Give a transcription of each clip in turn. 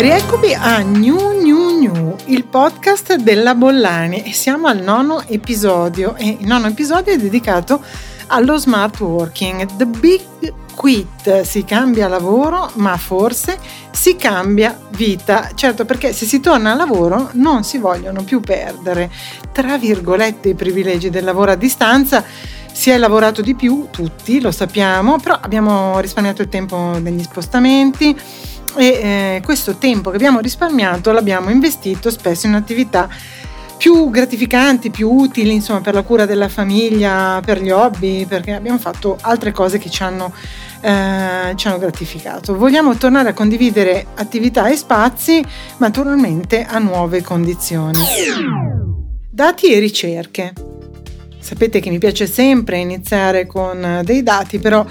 Rieccomi a New New New, il podcast della Bollani. E siamo al nono episodio e il nono episodio è dedicato allo smart working, the big quit, si cambia lavoro ma forse si cambia vita, certo perché se si torna al lavoro non si vogliono più perdere, tra virgolette, i privilegi del lavoro a distanza si è lavorato di più, tutti lo sappiamo, però abbiamo risparmiato il tempo degli spostamenti e eh, questo tempo che abbiamo risparmiato l'abbiamo investito spesso in attività più gratificanti, più utili, insomma, per la cura della famiglia, per gli hobby, perché abbiamo fatto altre cose che ci hanno, eh, ci hanno gratificato. Vogliamo tornare a condividere attività e spazi, ma naturalmente a nuove condizioni. Dati e ricerche. Sapete che mi piace sempre iniziare con dei dati, però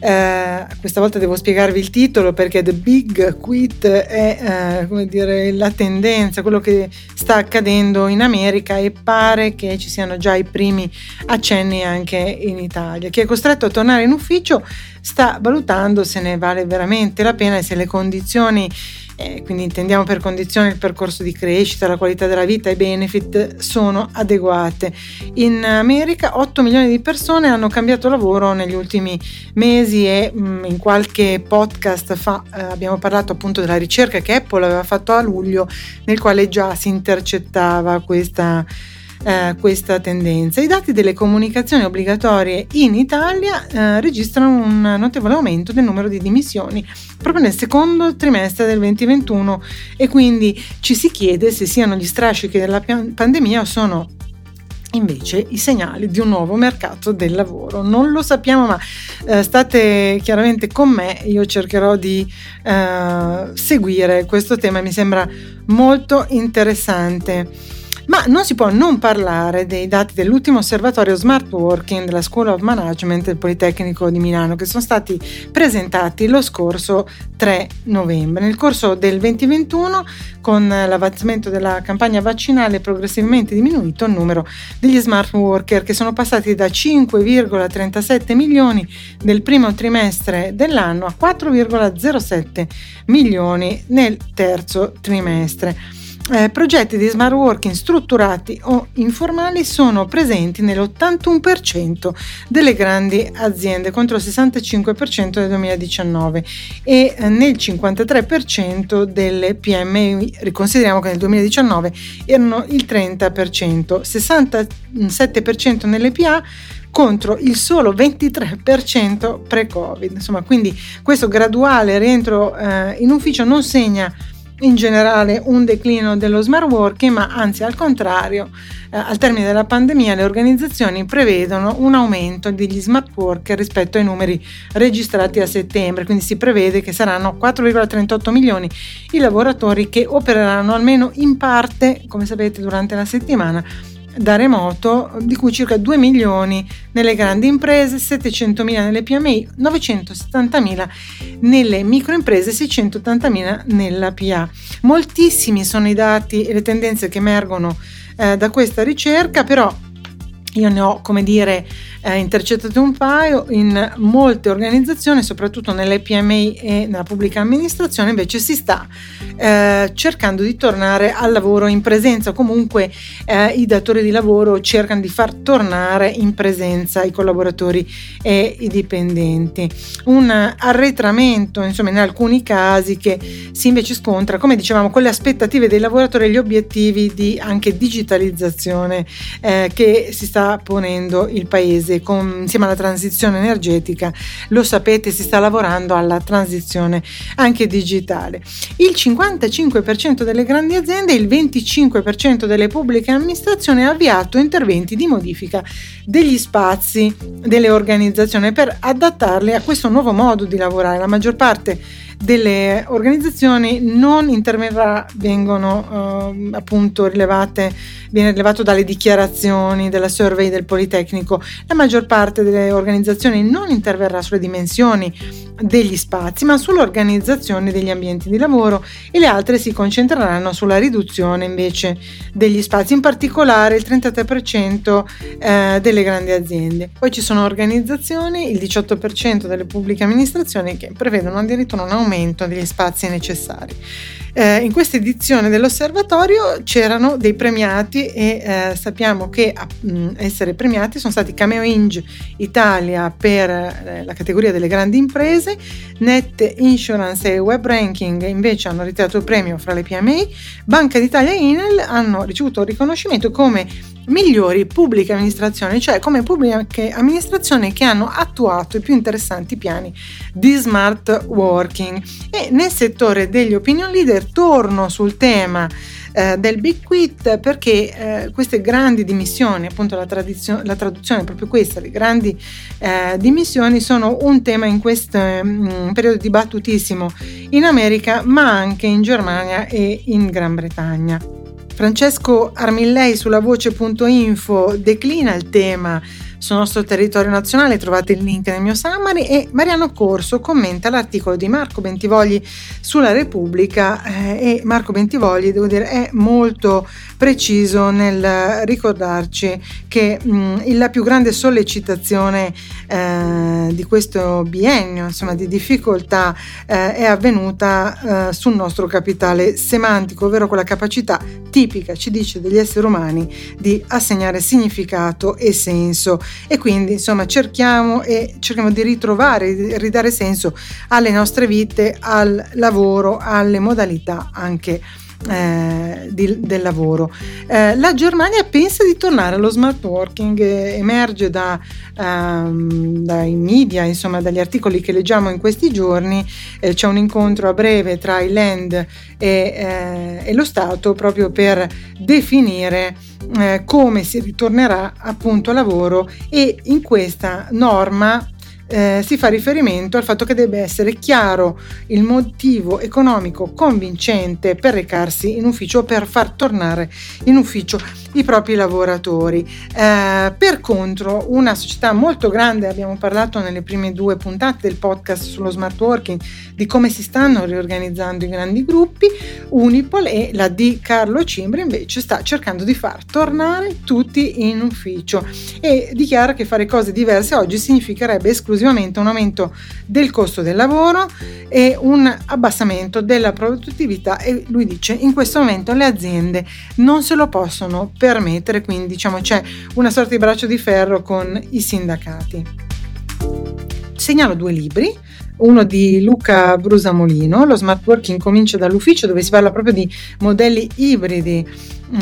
eh, questa volta devo spiegarvi il titolo perché The Big Quit è eh, dire, la tendenza, quello che sta accadendo in America e pare che ci siano già i primi accenni anche in Italia. Chi è costretto a tornare in ufficio sta valutando se ne vale veramente la pena e se le condizioni eh, quindi intendiamo per condizioni il percorso di crescita, la qualità della vita e i benefit sono adeguate. In America 8 milioni di persone hanno cambiato lavoro negli ultimi mesi e mh, mm, in qualche podcast fa eh, abbiamo parlato appunto della ricerca che Apple aveva fatto a luglio nel quale già si intercettava questa eh, questa tendenza. I dati delle comunicazioni obbligatorie in Italia eh, registrano un notevole aumento del numero di dimissioni proprio nel secondo trimestre del 2021 e quindi ci si chiede se siano gli strascichi della pandemia o sono invece i segnali di un nuovo mercato del lavoro. Non lo sappiamo, ma eh, state chiaramente con me, io cercherò di eh, seguire questo tema, mi sembra molto interessante. Ma non si può non parlare dei dati dell'ultimo osservatorio Smart Working della School of Management del Politecnico di Milano che sono stati presentati lo scorso 3 novembre. Nel corso del 2021, con l'avanzamento della campagna vaccinale, è progressivamente diminuito il numero degli smart worker che sono passati da 5,37 milioni del primo trimestre dell'anno a 4,07 milioni nel terzo trimestre eh, progetti di smart working strutturati o informali sono presenti nell'81% delle grandi aziende contro il 65% nel 2019 e eh, nel 53% delle PMI. Riconsideriamo che nel 2019 erano il 30%, 67% nelle PA contro il solo 23% pre-Covid. Insomma, quindi questo graduale rientro eh, in ufficio non segna in generale un declino dello smart working, ma anzi al contrario, eh, al termine della pandemia le organizzazioni prevedono un aumento degli smart worker rispetto ai numeri registrati a settembre, quindi si prevede che saranno 4,38 milioni i lavoratori che opereranno almeno in parte, come sapete, durante la settimana da remoto, di cui circa 2 milioni nelle grandi imprese, 700 mila nelle PMI, 970 mila nelle microimprese, 680 mila nella PA. Moltissimi sono i dati e le tendenze che emergono eh, da questa ricerca, però io ne ho, come dire, eh, intercettato un paio in molte organizzazioni, soprattutto nelle PMI e nella pubblica amministrazione, invece si sta eh, cercando di tornare al lavoro in presenza, comunque eh, i datori di lavoro cercano di far tornare in presenza i collaboratori e i dipendenti. Un arretramento, insomma, in alcuni casi che si invece scontra, come dicevamo, con le aspettative dei lavoratori e gli obiettivi di anche digitalizzazione eh, che si sta ponendo il paese con, insieme alla transizione energetica, lo sapete, si sta lavorando alla transizione anche digitale. Il 55% delle grandi aziende e il 25% delle pubbliche amministrazioni ha avviato interventi di modifica degli spazi delle organizzazioni per adattarli a questo nuovo modo di lavorare. La maggior parte delle organizzazioni non interverrà, vengono eh, appunto rilevate, viene rilevato dalle dichiarazioni della survey del Politecnico, la maggior parte delle organizzazioni non interverrà sulle dimensioni degli spazi, ma sull'organizzazione degli ambienti di lavoro e le altre si concentreranno sulla riduzione invece degli spazi, in particolare il 33% eh, delle grandi aziende. Poi ci sono organizzazioni, il 18% delle pubbliche amministrazioni che prevedono addirittura un aumento degli spazi necessari. Eh, in questa edizione dell'osservatorio c'erano dei premiati e eh, sappiamo che a mh, essere premiati sono stati Cameo Inge Italia per eh, la categoria delle grandi imprese, Net Insurance e Web Ranking invece hanno ritirato il premio fra le PMI, Banca d'Italia e Inel hanno ricevuto un riconoscimento come migliori pubbliche amministrazioni, cioè come pubbliche amministrazioni che hanno attuato i più interessanti piani di smart working. E nel settore degli opinion leader torno sul tema eh, del Big Quit perché eh, queste grandi dimissioni, appunto la, tradizio- la, traduzione è proprio questa, le grandi eh, dimissioni sono un tema in questo mm, periodo dibattutissimo in America ma anche in Germania e in Gran Bretagna. Francesco Armillei sulla voce.info declina il tema sul nostro territorio nazionale, trovate il link nel mio summary e Mariano Corso commenta l'articolo di Marco Bentivogli sulla Repubblica eh, e Marco Bentivogli, devo dire, è molto preciso nel ricordarci che mh, la più grande sollecitazione eh, di questo biennio, insomma di difficoltà, eh, è avvenuta eh, sul nostro capitale semantico, ovvero quella capacità tipica, ci dice, degli esseri umani di assegnare significato e senso e quindi insomma cerchiamo, e, cerchiamo di ritrovare, di ridare senso alle nostre vite, al lavoro, alle modalità anche eh, di, del lavoro. Eh, la Germania pensa di tornare allo smart working, eh, emerge da, um, dai media, insomma dagli articoli che leggiamo in questi giorni, eh, c'è un incontro a breve tra i land e, eh, e lo Stato proprio per definire eh, come si ritornerà appunto al lavoro e in questa norma eh, si fa riferimento al fatto che debba essere chiaro il motivo economico convincente per recarsi in ufficio per far tornare in ufficio i propri lavoratori. Eh, per contro, una società molto grande, abbiamo parlato nelle prime due puntate del podcast sullo smart working di come si stanno riorganizzando i grandi gruppi, Unipol e la di Carlo Cimbri invece sta cercando di far tornare tutti in ufficio e dichiara che fare cose diverse oggi significherebbe esclusivamente un aumento del costo del lavoro e un abbassamento della produttività e lui dice in questo momento le aziende non se lo possono permettere, quindi diciamo c'è una sorta di braccio di ferro con i sindacati. Segnalo due libri, uno di Luca Brusamolino, lo smart working comincia dall'ufficio dove si parla proprio di modelli ibridi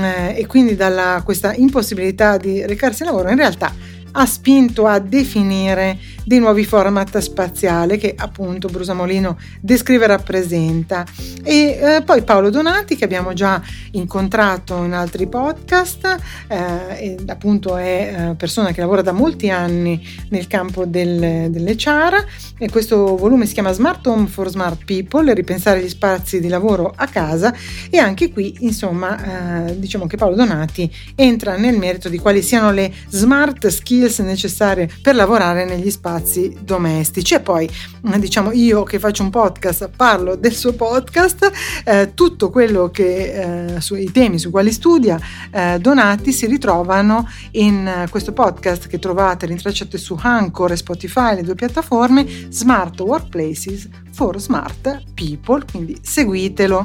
eh, e quindi dalla questa impossibilità di recarsi al lavoro, in realtà ha spinto a definire dei nuovi format spaziali che appunto Brusamolino descrive e rappresenta. E eh, poi Paolo Donati che abbiamo già incontrato in altri podcast, eh, appunto è eh, persona che lavora da molti anni nel campo del, dell'HR e questo volume si chiama Smart Home for Smart People, ripensare gli spazi di lavoro a casa e anche qui insomma eh, diciamo che Paolo Donati entra nel merito di quali siano le smart skills necessarie per lavorare negli spazi domestici. E poi diciamo io che faccio un podcast parlo del suo podcast eh, tutto quello che eh, sui temi su quali studia eh, Donati si ritrovano in questo podcast che trovate rintracciate su Anchor e Spotify le due piattaforme Smart Workplaces for Smart People quindi seguitelo.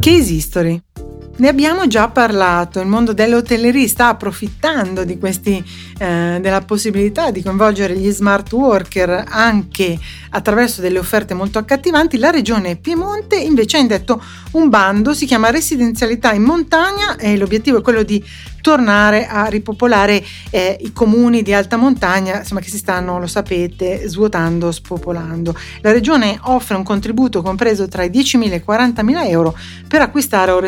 Case History ne abbiamo già parlato, il mondo dell'hotelleria sta approfittando questi, eh, della possibilità di coinvolgere gli smart worker anche attraverso delle offerte molto accattivanti. La regione Piemonte invece ha indetto un bando, si chiama Residenzialità in montagna e l'obiettivo è quello di tornare a ripopolare eh, i comuni di alta montagna, insomma che si stanno, lo sapete, svuotando, spopolando. La regione offre un contributo compreso tra i 10.000 e i 40.000 euro per acquistare o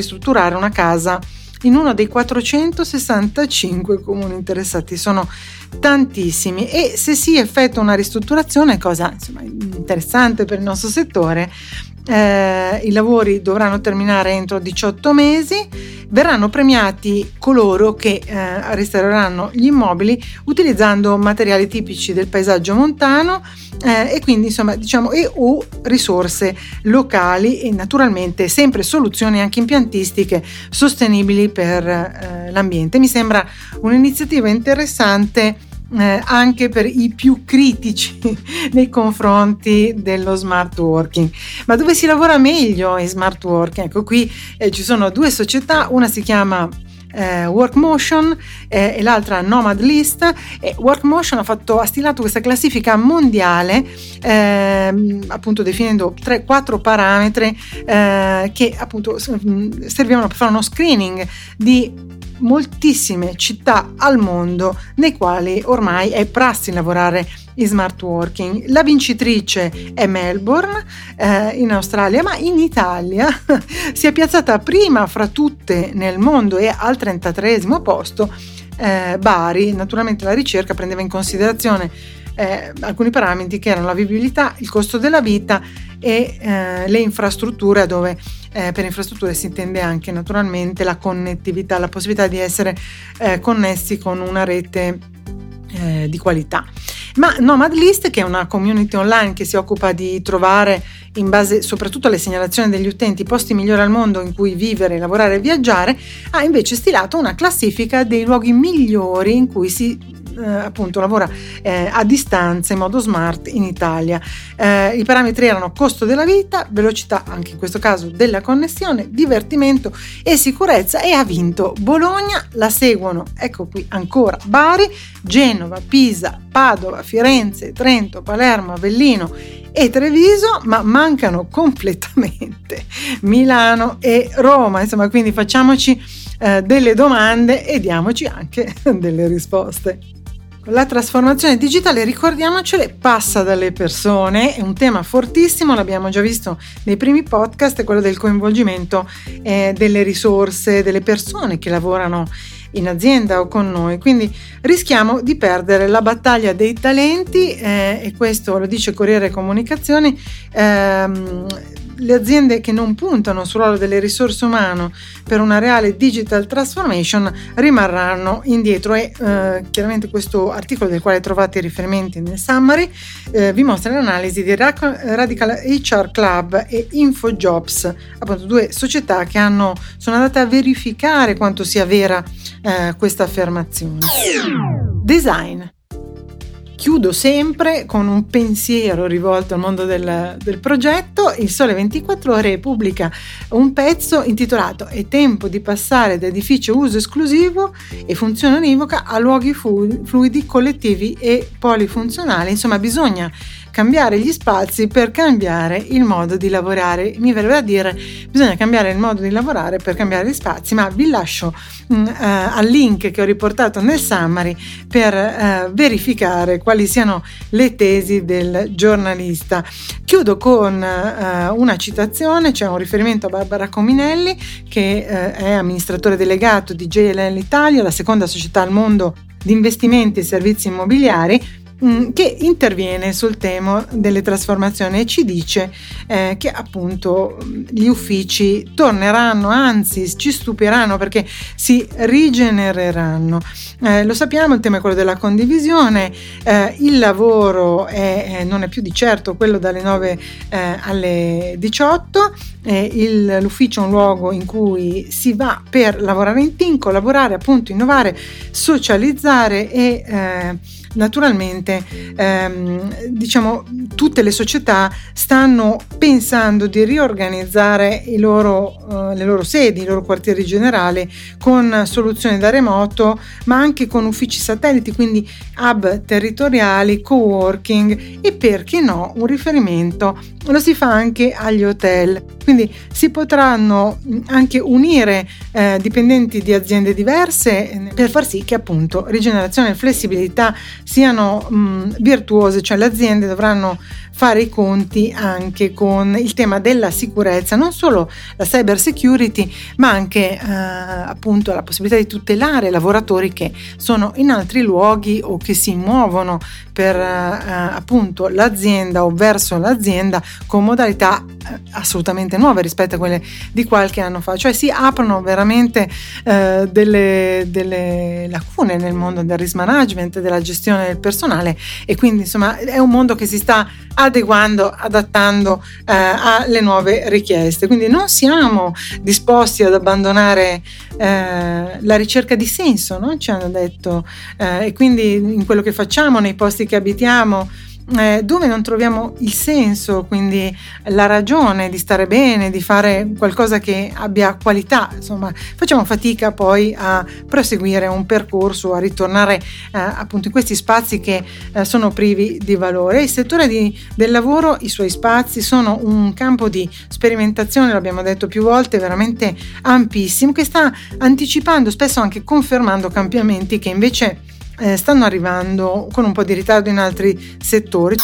ristrutturare una casa in uno dei 465 comuni interessati. Sono tantissimi e se si effettua una ristrutturazione, cosa insomma, interessante per il nostro settore, eh, i lavori dovranno terminare entro 18 mesi, verranno premiati coloro che eh, restaureranno gli immobili utilizzando materiali tipici del paesaggio montano eh, e quindi insomma diciamo e o risorse locali e naturalmente sempre soluzioni anche impiantistiche sostenibili per eh, l'ambiente. Mi sembra un'iniziativa interessante eh, anche per i più critici nei confronti dello smart working. Ma dove si lavora meglio in smart working? Ecco qui eh, ci sono due società, una si chiama eh, Workmotion eh, e l'altra Nomad List e Workmotion ha, fatto, ha stilato questa classifica mondiale eh, appunto definendo 3-4 parametri eh, che appunto servivano per fare uno screening di moltissime città al mondo nei quali ormai è prassi lavorare in smart working. La vincitrice è Melbourne eh, in Australia, ma in Italia si è piazzata prima fra tutte nel mondo e al 33 posto eh, Bari. Naturalmente la ricerca prendeva in considerazione eh, alcuni parametri che erano la vivibilità, il costo della vita e eh, le infrastrutture dove eh, per infrastrutture si intende anche naturalmente la connettività, la possibilità di essere eh, connessi con una rete eh, di qualità. Ma Nomad List, che è una community online che si occupa di trovare, in base soprattutto alle segnalazioni degli utenti, posti migliori al mondo in cui vivere, lavorare e viaggiare, ha invece stilato una classifica dei luoghi migliori in cui si eh, appunto lavora eh, a distanza in modo smart in Italia. Eh, I parametri erano costo della vita, velocità, anche in questo caso della connessione, divertimento e sicurezza e ha vinto Bologna, la seguono, ecco qui ancora Bari, Genova, Pisa, Padova, Firenze, Trento, Palermo, Avellino e Treviso, ma mancano completamente Milano e Roma. Insomma, quindi facciamoci eh, delle domande e diamoci anche delle risposte. La trasformazione digitale, ricordiamocele, passa dalle persone, è un tema fortissimo, l'abbiamo già visto nei primi podcast, è quello del coinvolgimento eh, delle risorse, delle persone che lavorano in azienda o con noi, quindi rischiamo di perdere la battaglia dei talenti eh, e questo lo dice Corriere Comunicazioni. Ehm, le aziende che non puntano sul ruolo delle risorse umane per una reale digital transformation rimarranno indietro e eh, chiaramente questo articolo del quale trovate i riferimenti nel summary eh, vi mostra l'analisi di Radical HR Club e InfoJobs, appunto due società che hanno, sono andate a verificare quanto sia vera eh, questa affermazione. Design. Chiudo sempre con un pensiero rivolto al mondo del, del, progetto. Il Sole 24 Ore pubblica un pezzo intitolato È tempo di passare da edificio uso esclusivo e funzione univoca a luoghi fluidi, collettivi e polifunzionali. Insomma, bisogna cambiare gli spazi per cambiare il modo di lavorare. Mi verrebbe a dire bisogna cambiare il modo di lavorare per cambiare gli spazi, ma vi lascio mh, mm, eh, al link che ho riportato nel summary per eh, verificare quali siano le tesi del giornalista. Chiudo con eh, una citazione, c'è un riferimento a Barbara Cominelli che è amministratore delegato di JLL Italia, la seconda società al mondo di investimenti e servizi immobiliari Mm, che interviene sul tema delle trasformazioni e ci dice eh, che appunto gli uffici torneranno, anzi ci stupiranno perché si rigenereranno. Eh, lo sappiamo, il tema è quello della condivisione, eh, il lavoro è, non è più di certo quello dalle 9 eh, alle 18, il, l'ufficio è un luogo in cui si va per lavorare in team, collaborare, appunto innovare, socializzare e eh, naturalmente ehm, diciamo tutte le società stanno pensando di riorganizzare loro, eh, le loro sedi, i loro quartieri generali con soluzioni da remoto ma anche con uffici satelliti quindi hub territoriali, co-working e perché no un riferimento. Lo si fa anche agli hotel. Quindi si potranno anche unire eh, dipendenti di aziende diverse eh, per far sì che appunto rigenerazione e flessibilità siano mh, virtuose, cioè le aziende dovranno fare i conti anche con il tema della sicurezza, non solo la cyber security, ma anche eh, appunto la possibilità di tutelare lavoratori che sono in altri luoghi o che si muovono per eh, appunto l'azienda o verso l'azienda con modalità assolutamente nuove rispetto a quelle di qualche anno fa, cioè si aprono veramente eh, delle, delle, lacune nel mondo del risk management, della gestione del personale e quindi insomma è un mondo che si sta adeguando, adattando eh, alle nuove richieste. Quindi non siamo disposti ad abbandonare eh, la ricerca di senso, no? ci hanno detto, eh, e quindi in quello che facciamo, nei posti che abitiamo, eh, dove non troviamo il senso, quindi la ragione di stare bene, di fare qualcosa che abbia qualità, insomma, facciamo fatica poi a proseguire un percorso, a ritornare eh, appunto in questi spazi che eh, sono privi di valore. Il settore di, del lavoro, i suoi spazi sono un campo di sperimentazione, l'abbiamo detto più volte, veramente ampissimo, che sta anticipando, spesso anche confermando cambiamenti che invece eh, stanno arrivando con un po' di ritardo in altri settori.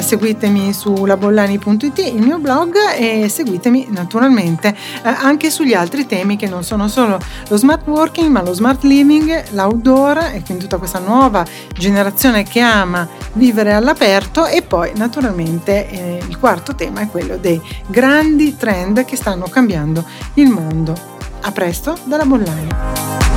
Seguitemi su labollani.it, il mio blog, e seguitemi naturalmente eh, anche sugli altri temi che non sono solo lo smart working, ma lo smart living, l'outdoor e quindi tutta questa nuova generazione che ama vivere all'aperto. E poi, naturalmente, eh, il quarto tema è quello dei grandi trend che stanno cambiando il mondo. A presto dalla Bollani.